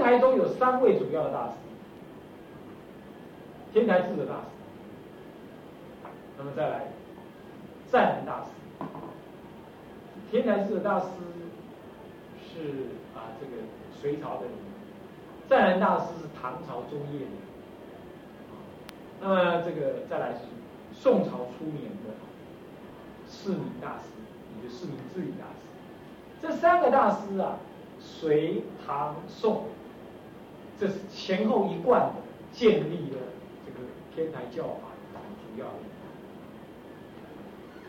台中有三位主要的大师，天台智的大师，那么再来湛然大师。天台智的大师是啊，这个隋朝的人，湛然大师是唐朝中叶的。那么这个再来是宋朝初年的释明大师，也就释明智理大师。这三个大师啊，隋唐宋，这是前后一贯的建立了这个天台教法的主要的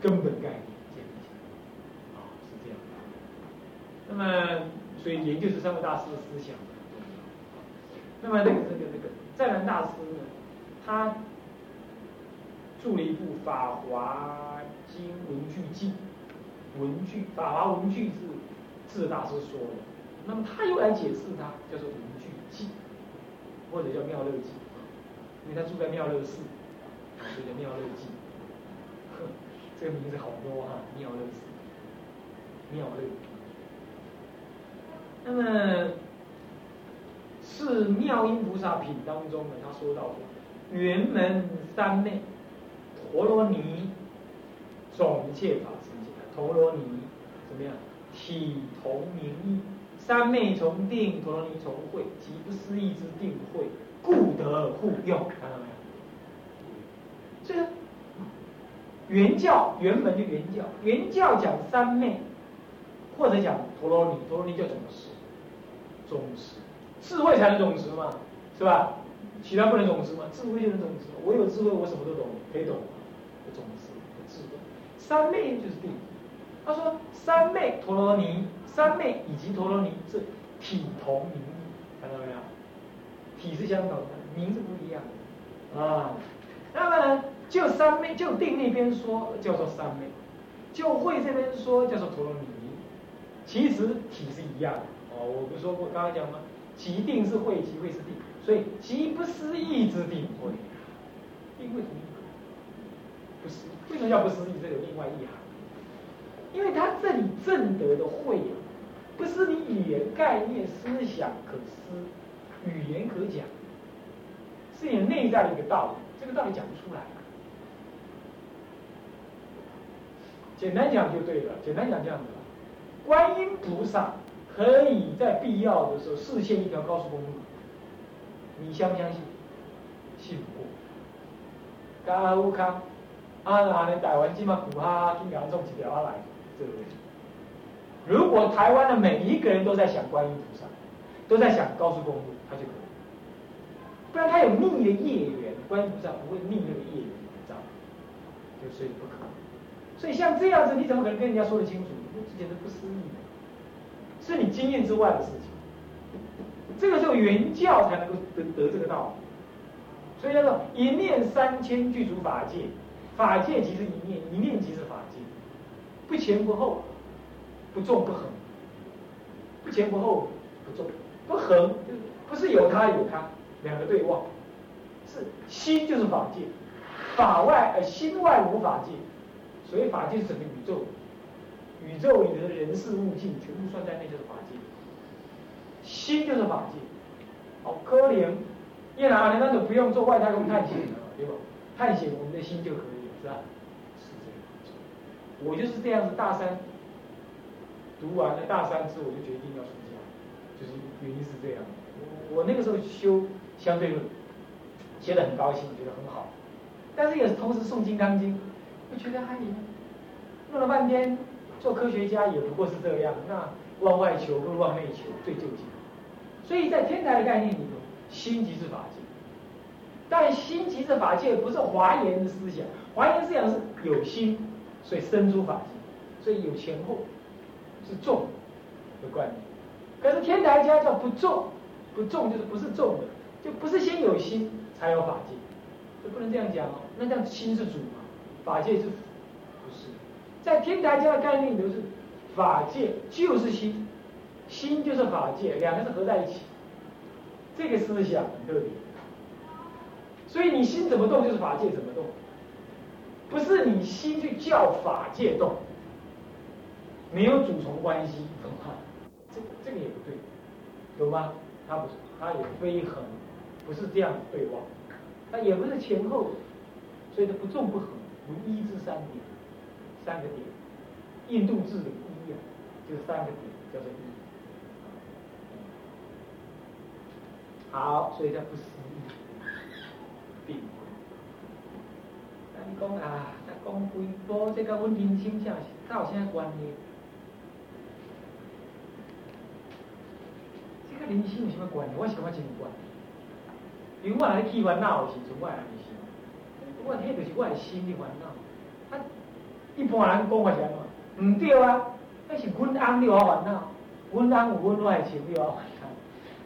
根本概念建立起来，啊，是这样。那么，所以研究这三位大师的思想很重要。那么，那个那个那个湛然大师呢，他著了一部《法华经文具记》，文具《法华文具》是。智大师说的，那么他又来解释它，叫做文具，或者叫妙乐记，因为他住在妙乐寺，所以叫妙乐记。这个名字好多哈，妙乐寺，妙乐。那么是妙音菩萨品当中呢，他说到的圆门三昧，陀罗尼，总一切法世界，陀罗尼怎么样？体同名义，三昧从定，陀罗尼从会，即不思议之定慧，故得互用。看到没有？这个原教原本就原教，原教讲三昧，或者讲陀罗尼，陀罗尼叫总持，总持，智慧才能总持嘛，是吧？其他不能总持嘛，智慧就能总持。我有智慧，我什么都懂，可以懂？总持，智慧，三昧就是定。他说：“三昧陀罗尼，三昧以及陀罗尼是体同名义，看到没有？体是相同的，名字不一样的啊。那么呢，就三昧就定那边说叫做三昧，就会这边说叫做陀罗尼，其实体是一样的哦。我不是说过刚刚讲吗？即定是会，即会是定，所以即不思议之定会，定会同一个，不是为什么叫不思议？这有另外意涵。”因为他这里正德的会啊，不是你语言概念思想可思，语言可讲，是你内在的一个道理，这个道理讲不出来。简单讲就对了，简单讲这样子吧。观音菩萨可以在必要的时候视现一条高速公路，你相不相信？信不过。刚乌康，啊，那你台湾今嘛苦哈，今两种几条啊来。对不对？如果台湾的每一个人都在想观音菩萨，都在想高速公路，他就可以。不然他有逆的业缘，观音菩萨不会逆那个业缘，你知道吗？就所以不可能。所以像这样子，你怎么可能跟人家说得清楚？这简直不思议的，是你经验之外的事情。这个时候原教才能够得得这个道理。所以叫做一念三千具足法界，法界即是一念，一念即是法界。不前不后，不重不横，不前不后不重不横，不是有他有他两个对望，是心就是法界，法外呃心外无法界，所以法界是整个宇宙，宇宙里的人事物境全部算在内就是法界，心就是法界，好可怜，叶南那种不用做外太空探险了，对吧？探险我们的心就可以了，是吧？我就是这样子，大三读完了大三之后，我就决定要出家，就是原因是这样。我我那个时候修相对论，学得很高兴，觉得很好，但是也是同时诵《金刚经》，就觉得还弄了半天，做科学家也不过是这样。那往外求不如往内求最究竟。所以在天台的概念里头，心即是法界，但心即是法界不是华严的思想，华严思想是有心。所以生诸法界，所以有前后，是重的观念。可是天台家叫不重，不重就是不是重的，就不是先有心才有法界，就不能这样讲哦。那这样心是主嘛，法界是不是？在天台家的概念里头是法界就是心，心就是法界，两个是合在一起。这个思想很特别，所以你心怎么动就是法界怎么动。不是你心去叫法界动，没有主从关系，这这个也不对，懂吗？他不是，他也非横，不是这样对望，他也不是前后，所以它不重不横，无一至三点，三个点，印度字的一啊，就三个点叫做一。好，所以它不思议，并不。那你讲啊，那讲规波，这跟阮人生啥是有啥关系？这跟人生有什么关系？我想我真关系。因为我来起烦恼的时阵，我会安尼想，我迄就是我的心的烦恼。啊，一般人讲法是安怎？唔对啊，那是阮翁了我烦恼，阮翁有阮我的情了我烦恼。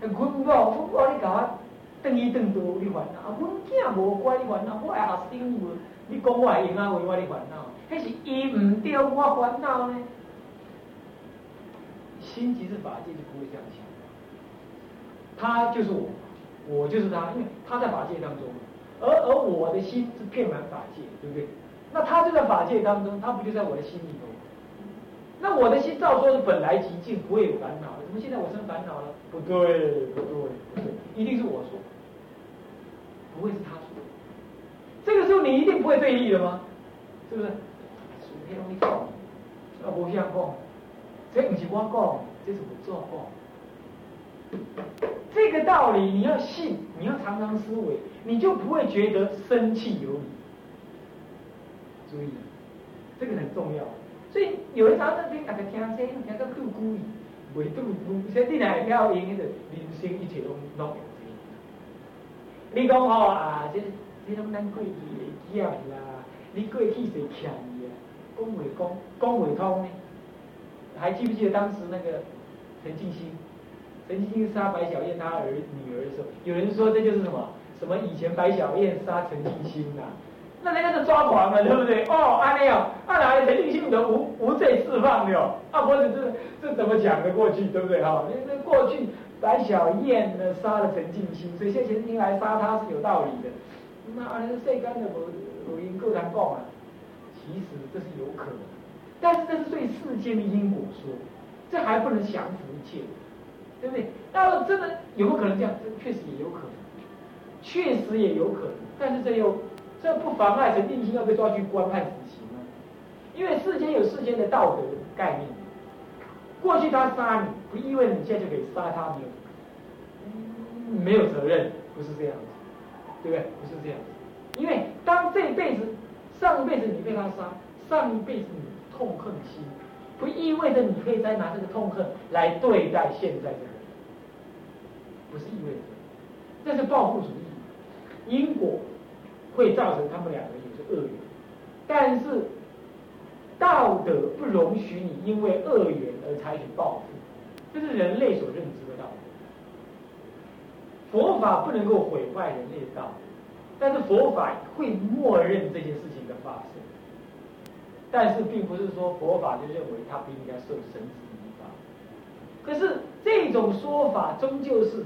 阮某，阮某你甲我转伊转倒，你烦恼；啊，阮囝无乖你烦恼，我的学生无，你讲我会用啊为我你烦恼，迄是伊毋对我烦恼呢。心即是法界，就不会这样想。他就是我，我就是他，因为他在法界当中，而而我的心是遍满法界，对不对？那他就在法界当中，他不就在我的心里头？那我的心照说是本来极静，不会有烦恼的，怎么现在我生烦恼了？不对，不对，不对，一定是我说，不会是他说。这个时候你一定不会对立的吗？是不是？属天容易讲，啊，不像讲，这不是我讲，这是我做讲。这个道理你要信，你要常常思维，你就不会觉得生气有理。注意，这个很重要。所以有的时候你大家听这，听到拄故意，袂拄拄，说你若会晓用迄个人生一切拢拢用这。你讲吼啊，这这种咱过去的经验啦，你过去是欠伊啊，讲未讲，讲未通呢？还记不记得当时那个陈静心？陈静心杀白小燕他儿女儿的时候，有人说这就是什么？什么以前白小燕杀陈静心呐？那那个是抓狂了，对不对？哦，安利哦，那来陈定心的无无罪释放的哦，啊，不是这这怎么讲的过去，对不对？哈，那那过去白小燕呢杀了陈静心，所以现在陈静来杀他是有道理的。那那个世间的我我因够难讲啊，其实这是有可能，但是这是对世间的因果说，这还不能降服一切，对不对？那真的有没有可能这样？这确实也有可能，确实也有可能，但是这又。这不妨碍陈定心要被抓去关判死刑啊！因为世间有世间的道德概念。过去他杀你，不意味着你现在就可以杀他，没有没有责任，不是这样子，对不对？不是这样子。因为当这一辈子上一辈子你被他杀，上一辈子你痛恨心，不意味着你可以再拿这个痛恨来对待现在的人，不是意味着，这是报复主义，因果。会造成他们两个也是恶缘，但是道德不容许你因为恶缘而采取报复，这是人类所认知的道德。佛法不能够毁坏人类的道德，但是佛法会默认这件事情的发生，但是并不是说佛法就认为他不应该受神子以法。可是这种说法终究是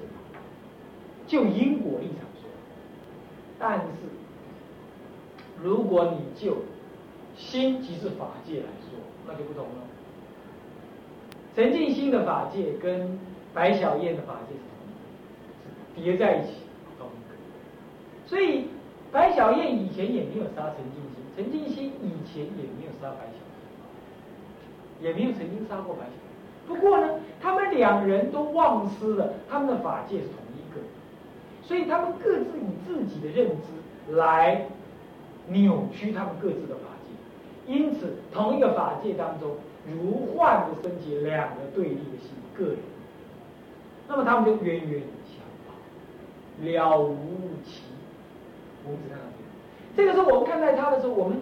就因果立场说，但是。如果你就心即是法界来说，那就不同了。陈静心的法界跟白小燕的法界是同一个，是叠在一起同一个。所以白小燕以前也没有杀陈静心，陈静心以前也没有杀白小燕，也没有曾经杀过白小燕。不过呢，他们两人都忘失了他们的法界是同一个，所以他们各自以自己的认知来。扭曲他们各自的法界，因此同一个法界当中，如幻的升起两个对立的心，个人，那么他们就冤冤相报，了无期。我们只看到这个，时候我们看待他的时候，我们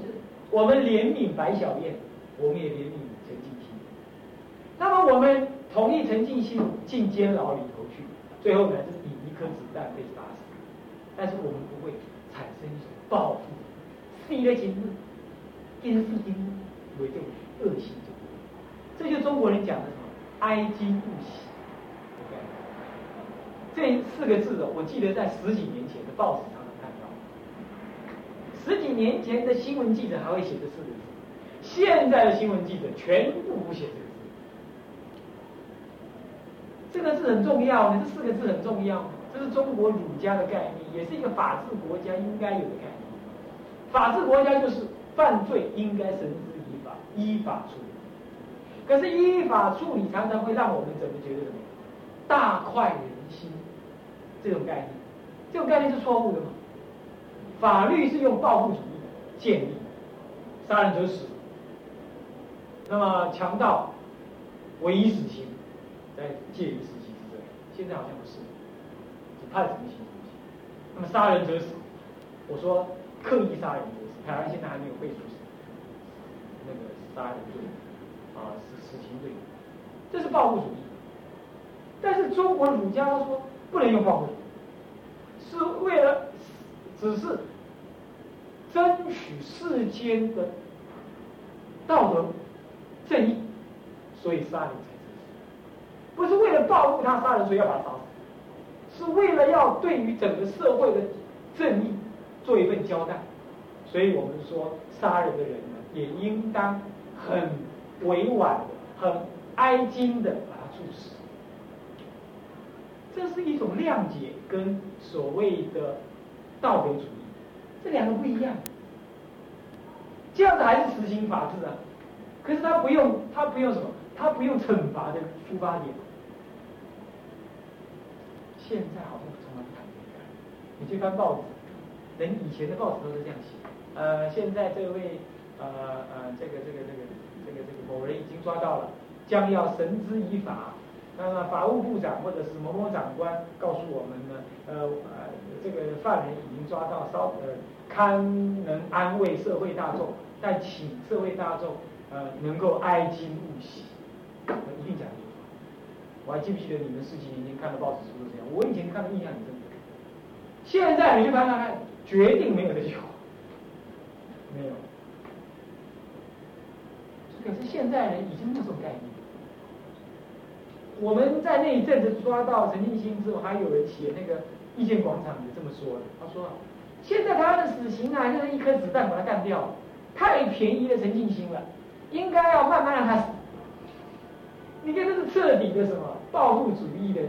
我们怜悯白小燕，我们也怜悯陈静心。那么我们同意陈静心进监牢里头去，最后呢是以一颗子弹被打死，但是我们不会产生一种报复。第一类型是因事因为这种恶行就这就中国人讲的什么哀今不喜。这四个字哦，我记得在十几年前的报纸，十几年前的新闻记者还会写这四个字，现在的新闻记者全部不写这个字。这个字很重要，这四个字很重要，这是中国儒家的概念，也是一个法治国家应该有的概念。法治国家就是犯罪应该绳之以法，依法处理。可是依法处理常常会让我们怎么觉得什么？大快人心，这种概念，这种概念是错误的嘛？法律是用报复主义建立，杀人者死，那么强盗唯一死刑，在戒严时期是这样，现在好像不是，只判什么刑什么刑。那么杀人者死，我说刻意杀人者死，台湾现在还没有被处那个杀人罪，啊，死死刑罪，这是报复主义。但是中国儒家说不能用报复，是为了只是争取世间的道德正义，所以杀人才死，不是为了报复他杀人，所以要把他杀死，是为了要对于整个社会的正义做一份交代，所以我们说杀人的人呢，也应当很委婉的、很哀矜的把他处死。这是一种谅解跟所谓的道德主义，这两个不一样。这样子还是实行法治啊，可是他不用，他不用什么？他不用惩罚的出发点。现在好像从来不谈这个，你去翻报纸，人以前的报纸都是这样写。呃，现在这位呃呃这个这个这个这个这个某人已经抓到了，将要绳之以法。那么法务部长或者是某某长官告诉我们呢，呃呃，这个犯人已经抓到，稍呃堪能安慰社会大众，但请社会大众呃能够哀矜勿喜，一定讲这句话。我还记不记得你们十几年前看的报纸是不是这样？我以前看的印象很深刻。现在你去看看看，决定没有这句话，没有。可是现在人已经没有这种概念。我们在那一阵子抓到陈进兴之后，还有人写那个意见广场也这么说的。他说：“现在台湾的死刑啊，就是一颗子弹把他干掉，太便宜了陈进兴了，应该要慢慢让他死。”你看这是彻底的什么报复主义的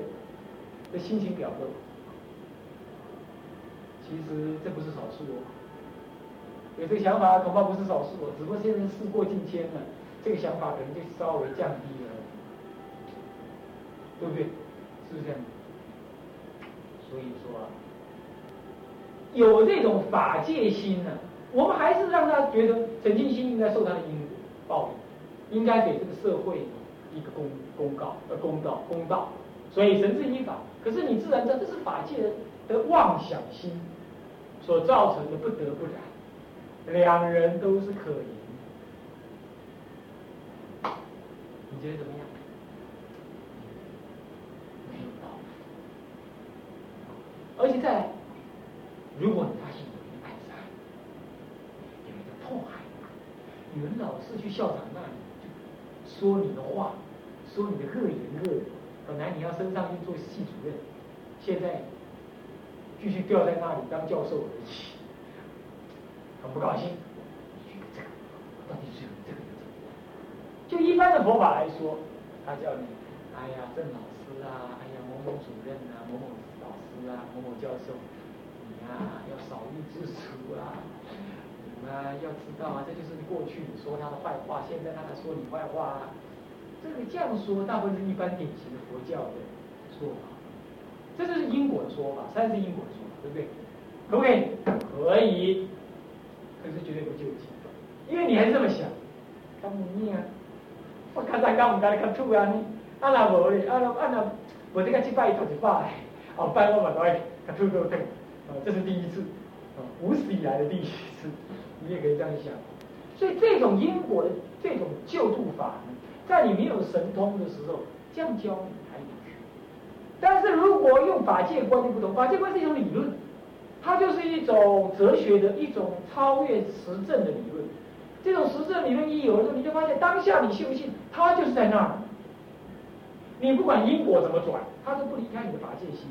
的心情表露。其实这不是少数哦，有这个想法恐怕不是少数哦，只不过现在事过境迁了，这个想法可能就稍微降低了。对不对？是不是这样？所以说，有这种法界心呢，我们还是让他觉得陈静心应该受他的因果报应，应该给这个社会一个公公告、呃公道、公道。所以神之依法，可是你自然知道这是法界的妄想心所造成的不得不然，两人都是可怜。你觉得怎么样？而且在，如果你发现有人暗杀，有人在迫害，有人老是去校长那里说你的话，说你的恶言恶语，本来你要升上去做系主任，现在继续吊在那里当教授而已，很不高兴。你觉得这个到底是这个怎么样？就一般的佛法来说，他叫你，哎呀，郑老师啊，哎呀，某某主任啊，某某。啊，某某教授，你呀要少欲知足啊！你们要知道啊，这就是你过去你说他的坏话，现在他在说你坏话啊。这个这样说，大部分是一般典型的佛教的说法。这就是因果的说法，三是因果的说法，对不对？可不可以？可以，可是绝对不救济，因为你还这么想。干你啊！我看在干唔干，看吐啊你！啊那无咧，啊那啊那，我这个去拜一头就拜。哦，拜我嘛，都会他吐吐吐，啊，这是第一次，啊，无史以来的第一次，你也可以这样想。所以这种因果的这种救度法呢，在你没有神通的时候，这样教你还有趣。但是如果用法界观就不同，法界观是一种理论，它就是一种哲学的一种超越实证的理论。这种实证理论一有了之后，你就发现当下你信不信，它就是在那儿。你不管因果怎么转，它都不离开你的法界心。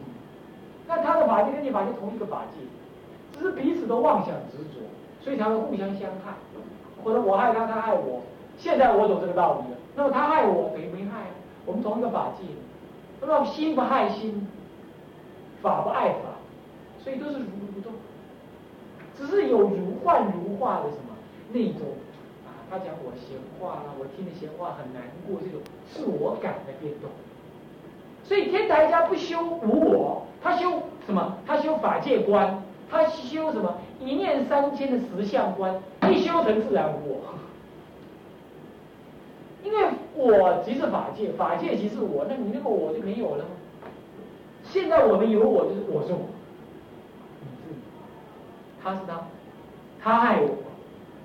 那他的法界跟你法界同一个法界，只是彼此都妄想执着，所以才会互相相害。或者我害他，他害我。现在我懂这个道理了。那么他害我等于没害，我们同一个法界。那么心不害心，法不爱法，所以都是如如不动。只是有如幻如化的什么那种啊？他讲我闲话啦，我听的闲话很难过，这种自我感的变动。所以天台家不修无我，他修什么？他修法界观，他修什么？一念三千的实相观，一修成自然无我。因为我即是法界，法界即是我，那你那个我就没有了？现在我们有我，就是我是我，你是你，他是他，他爱我，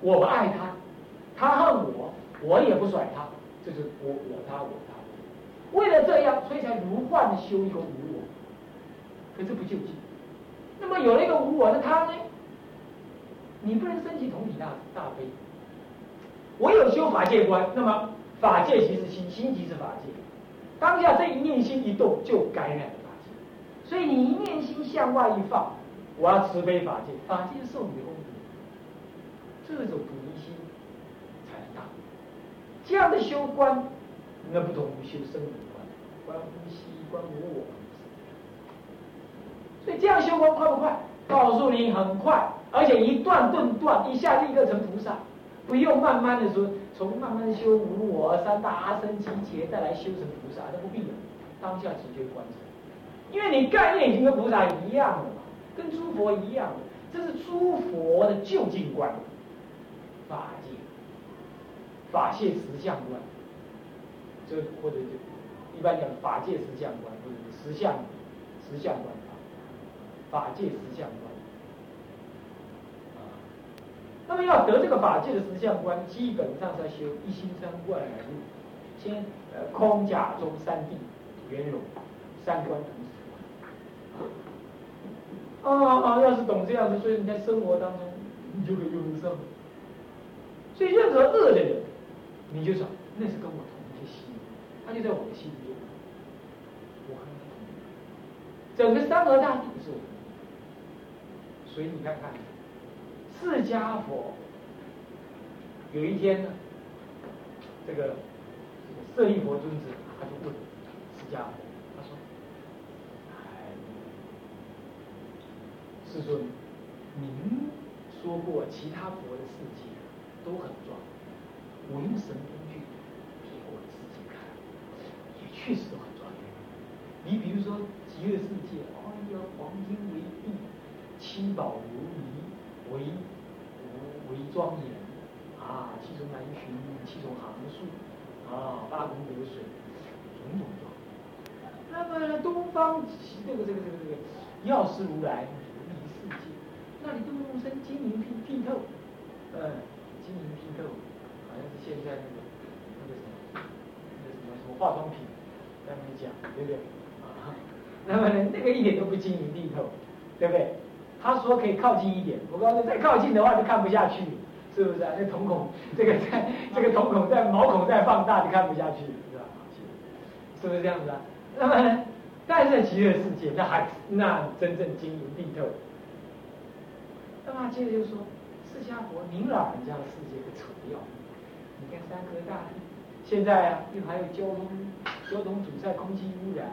我不爱他，他恨我，我也不甩他，就是我我他我他。为了这样，所以才如幻的修一个无我，可是不究竟。那么有了一个无我的他呢？你不能升起同体大大悲。我有修法界观，那么。法界即是心，心即是法界。当下这一念心一动，就感染了法界。所以你一念心向外一放，我要慈悲法界，法界受你的功德。这种菩提心才能大。这样的修观，那不同于修生无观，观呼吸，观无我。所以这样修观快不快？告诉你很快，而且一断顿断，一下立刻成菩萨，不用慢慢的说。从慢慢修无我三大阿僧集结，再来修成菩萨，那不必了。当下直接观察，因为你概念已经跟菩萨一样了嘛，跟诸佛一样了，这是诸佛的究竟观，法界、法界实相观，这或者就一般讲法界实相观，或者实相实相观法，界实相观。那么要得这个法界的实相观，基本上是要修一心三观来入，先呃空假中三谛圆融三观同时啊啊！要是懂这样子，所以你在生活当中你就可以用得上。所以任何恶的人，你就说那是跟我同一个心，他就在我的心中，我和他同。整个三河大地是我们，所以你看看。释迦佛有一天呢，这个舍利佛尊者他就问释迦佛，他说：“哎，师尊，您说过其他佛的世界都很壮，我用神通去给我的世界看，也确实都很壮观。你比如说极乐世界，哎呀，黄金为地，七宝如泥，为。”为庄严啊，七重南巡，七重行树啊，八功德水，种种状。那么东方这个这个这个这个药师如来如离世界，那里都用身晶莹剔剔透，嗯，晶莹剔透，好像是现在那个那个什么那个什么什么化妆品在那里讲，对不对？那么呢，那个一点都不晶莹剔透，对不对？他说可以靠近一点，我告诉你，再靠近的话就看不下去，是不是啊？那瞳孔，这个在这个瞳孔在毛孔在放大就看不下去，是吧？是不是这样子啊？那么呢，但是极乐世界那还那真正晶莹剔透。那么接着就说，释迦佛您老人家的世界可扯不要，你看山河大，现在啊又还有交通交通阻塞、空气污染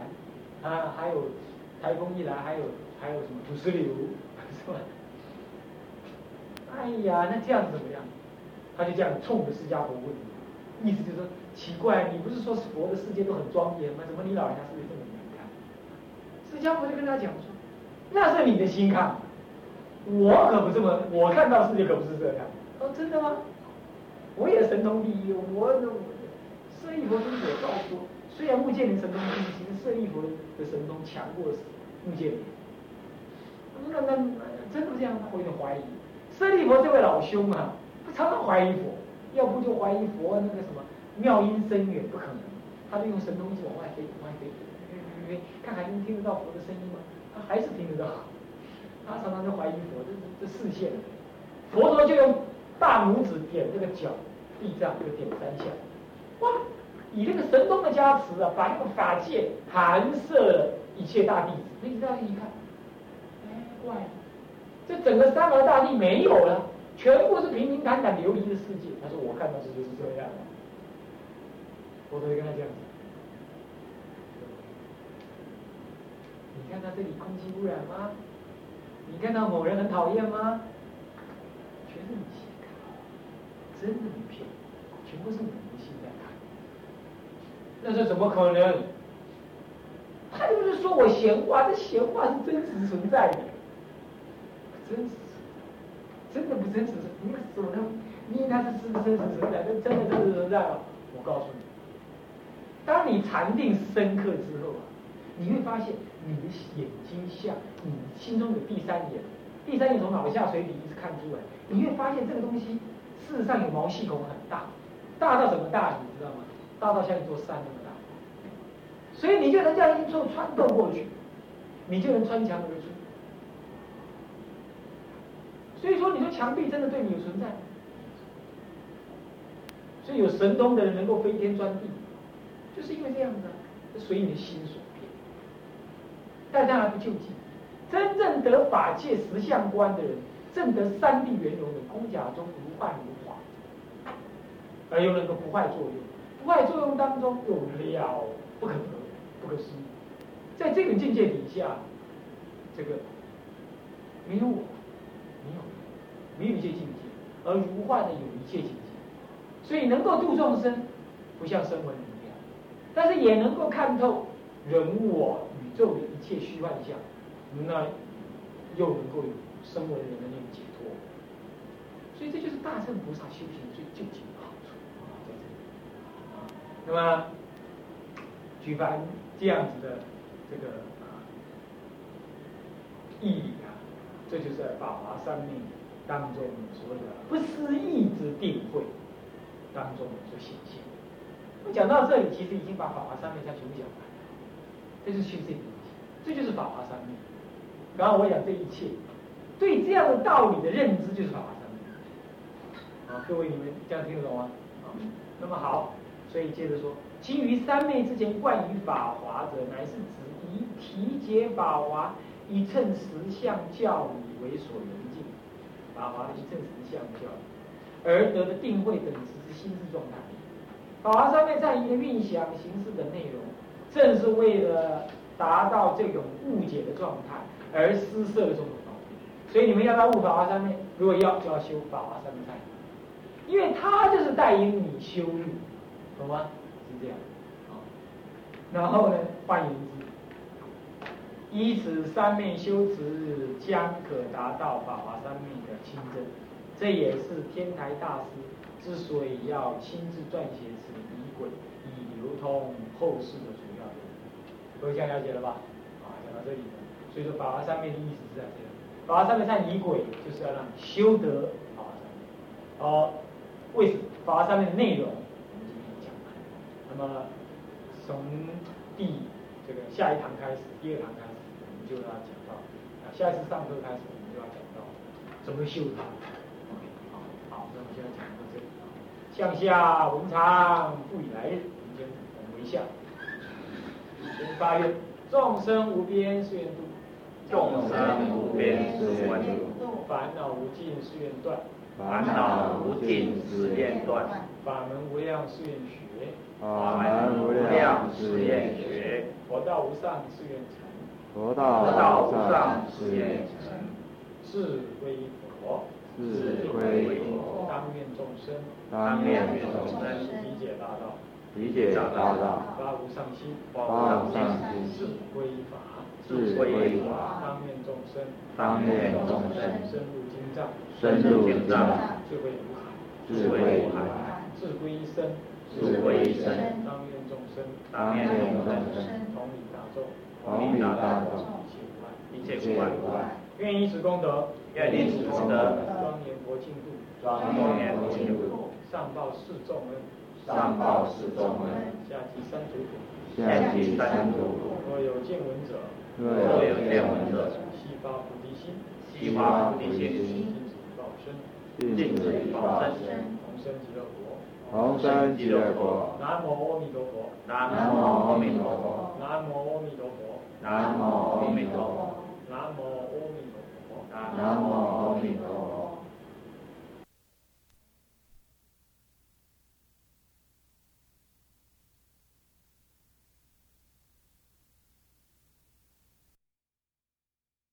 啊，还有台风一来还有还有什么土石流。是吧？哎呀，那这样子怎么样？他就这样冲着释迦佛问，意思就是说，奇怪，你不是说佛的世界都很庄严吗？怎么你老人家世界这么难看？释迦佛就跟他讲说，那是你的心看，我可不这么，我看到世界可不是这样。哦，真的吗？我也神通第一，我舍利佛尊者告诉我，虽然目犍连神通第一，舍利佛的神通强过目犍连。那那真的这样？我有点怀疑。舍利佛这位老兄啊，他常常怀疑佛，要不就怀疑佛那个什么妙音深远，不可能。他就用神通一直往外飞，往外飞，飞飞飞，看还能听得到佛的声音吗？他还是听得到。他常常就怀疑佛，这这视线。佛陀就用大拇指点这个脚，地藏就点三下。哇！以那个神通的加持啊，把那个法界含摄了一切大弟子。那你这样一看。怪，这整个三河大地没有了，全部是平平坦坦琉璃的世界。他说：“我看到世界是这样的。”我都会跟他这样讲。你看到这里空气污染吗？你看到某人很讨厌吗？全是你心看，真的没骗，全部是你。那这怎么可能？他就是说我闲话，这闲话是真实存在的，真实，真的不真实？你怎么能？因为它是真真实存在，那真的真实存在吗？我告诉你，当你禅定深刻之后啊，你会发现你的眼睛像你心中有第三眼，第三眼从脑下垂体一直看出来，你会发现这个东西事实上有毛细孔很大，大到什么大？你知道吗？大到像一座山那么大。所以你就能这样一处穿透过去，你就能穿墙而出。所以说，你说墙壁真的对你有存在？所以有神通的人能够飞天钻地，就是因为这样子，随你的心所变。大家还不就近，真正得法界实相观的人，正得三地圆融的空假中如幻如化，而又能够不坏作用。外作用当中有了不可得。不可思议，在这个境界底下，这个没有我，没有没有一切境界，而如幻的有一切境界，所以能够度众生，不像声闻人一样，但是也能够看透人我宇宙的一切虚幻相，那又能够有声闻人的那种解脱，所以这就是大乘菩萨修行最究竟，那么举凡。这样子的这个啊义理啊，这就是法华三昧当中所谓的不思议之定慧当中所显现。我讲到这里，其实已经把法华三昧全部讲完了。这就是修这个东西，这就是法华三昧。刚刚我讲这一切，对这样的道理的认知就是法华三昧。啊，各位你们这样听得懂吗？好，那么好，所以接着说。其余三昧之前冠以法华者，乃是指以体解法华以称实相教理为所缘境，法华以称实相教理而得的定慧等只是心智状态。法华三昧在一个运想形式的内容，正是为了达到这种误解的状态而施设的这种道理。所以你们要到悟法华三昧，如果要就要修法华三昧，因为它就是带领你修律，懂吗？是这样，啊，然后呢？换言之，依此三昧修持，将可达到法华三昧的清正。这也是天台大师之所以要亲自撰写此仪轨，以流通后世的主要原因。各位现在了解了吧？啊，讲到这里，所以说法华三昧的意思是在这样。法华三昧上仪轨，就是要让你修得法华三昧。哦，为什么？法华三昧的内容。那么从第这个下一堂开始，第二堂开始，我们就要讲到啊，下一次上课开始，我们就要讲到怎么修它。OK，好，好，那我们现在讲到这里啊。向下文长不以来日，明天我们为下。先发愿：众生无边誓愿度，众生无边誓愿度，烦恼无尽誓愿断，烦恼无尽誓愿断，法门无量誓愿学。法门无量誓愿学，佛道无上誓愿成，佛道无上誓愿成，智归佛，智归佛，当愿众生，当愿众生，理解大道，理解大道，发无上心，发无上心，智归法，智归法，当愿众生，当愿众生，深入经藏，深入经藏，智慧如海，智慧如海，智归一生。智慧一生，当愿众生，当愿众生，同理大众，同理大众，一切无碍，愿以此功德，愿以此功德，庄严佛净土，庄严佛净土，上报四重恩，上报四重恩，下济三途苦，下济三途苦，若有见闻者，若有见闻者，悉发菩提心，悉发菩提心，尽止报身，尽止报身，同生极乐国。同生极乐国。南无阿弥陀佛。南无阿弥陀佛。南无阿弥陀佛。南无阿弥陀佛。南无阿弥陀佛。南无阿弥陀佛。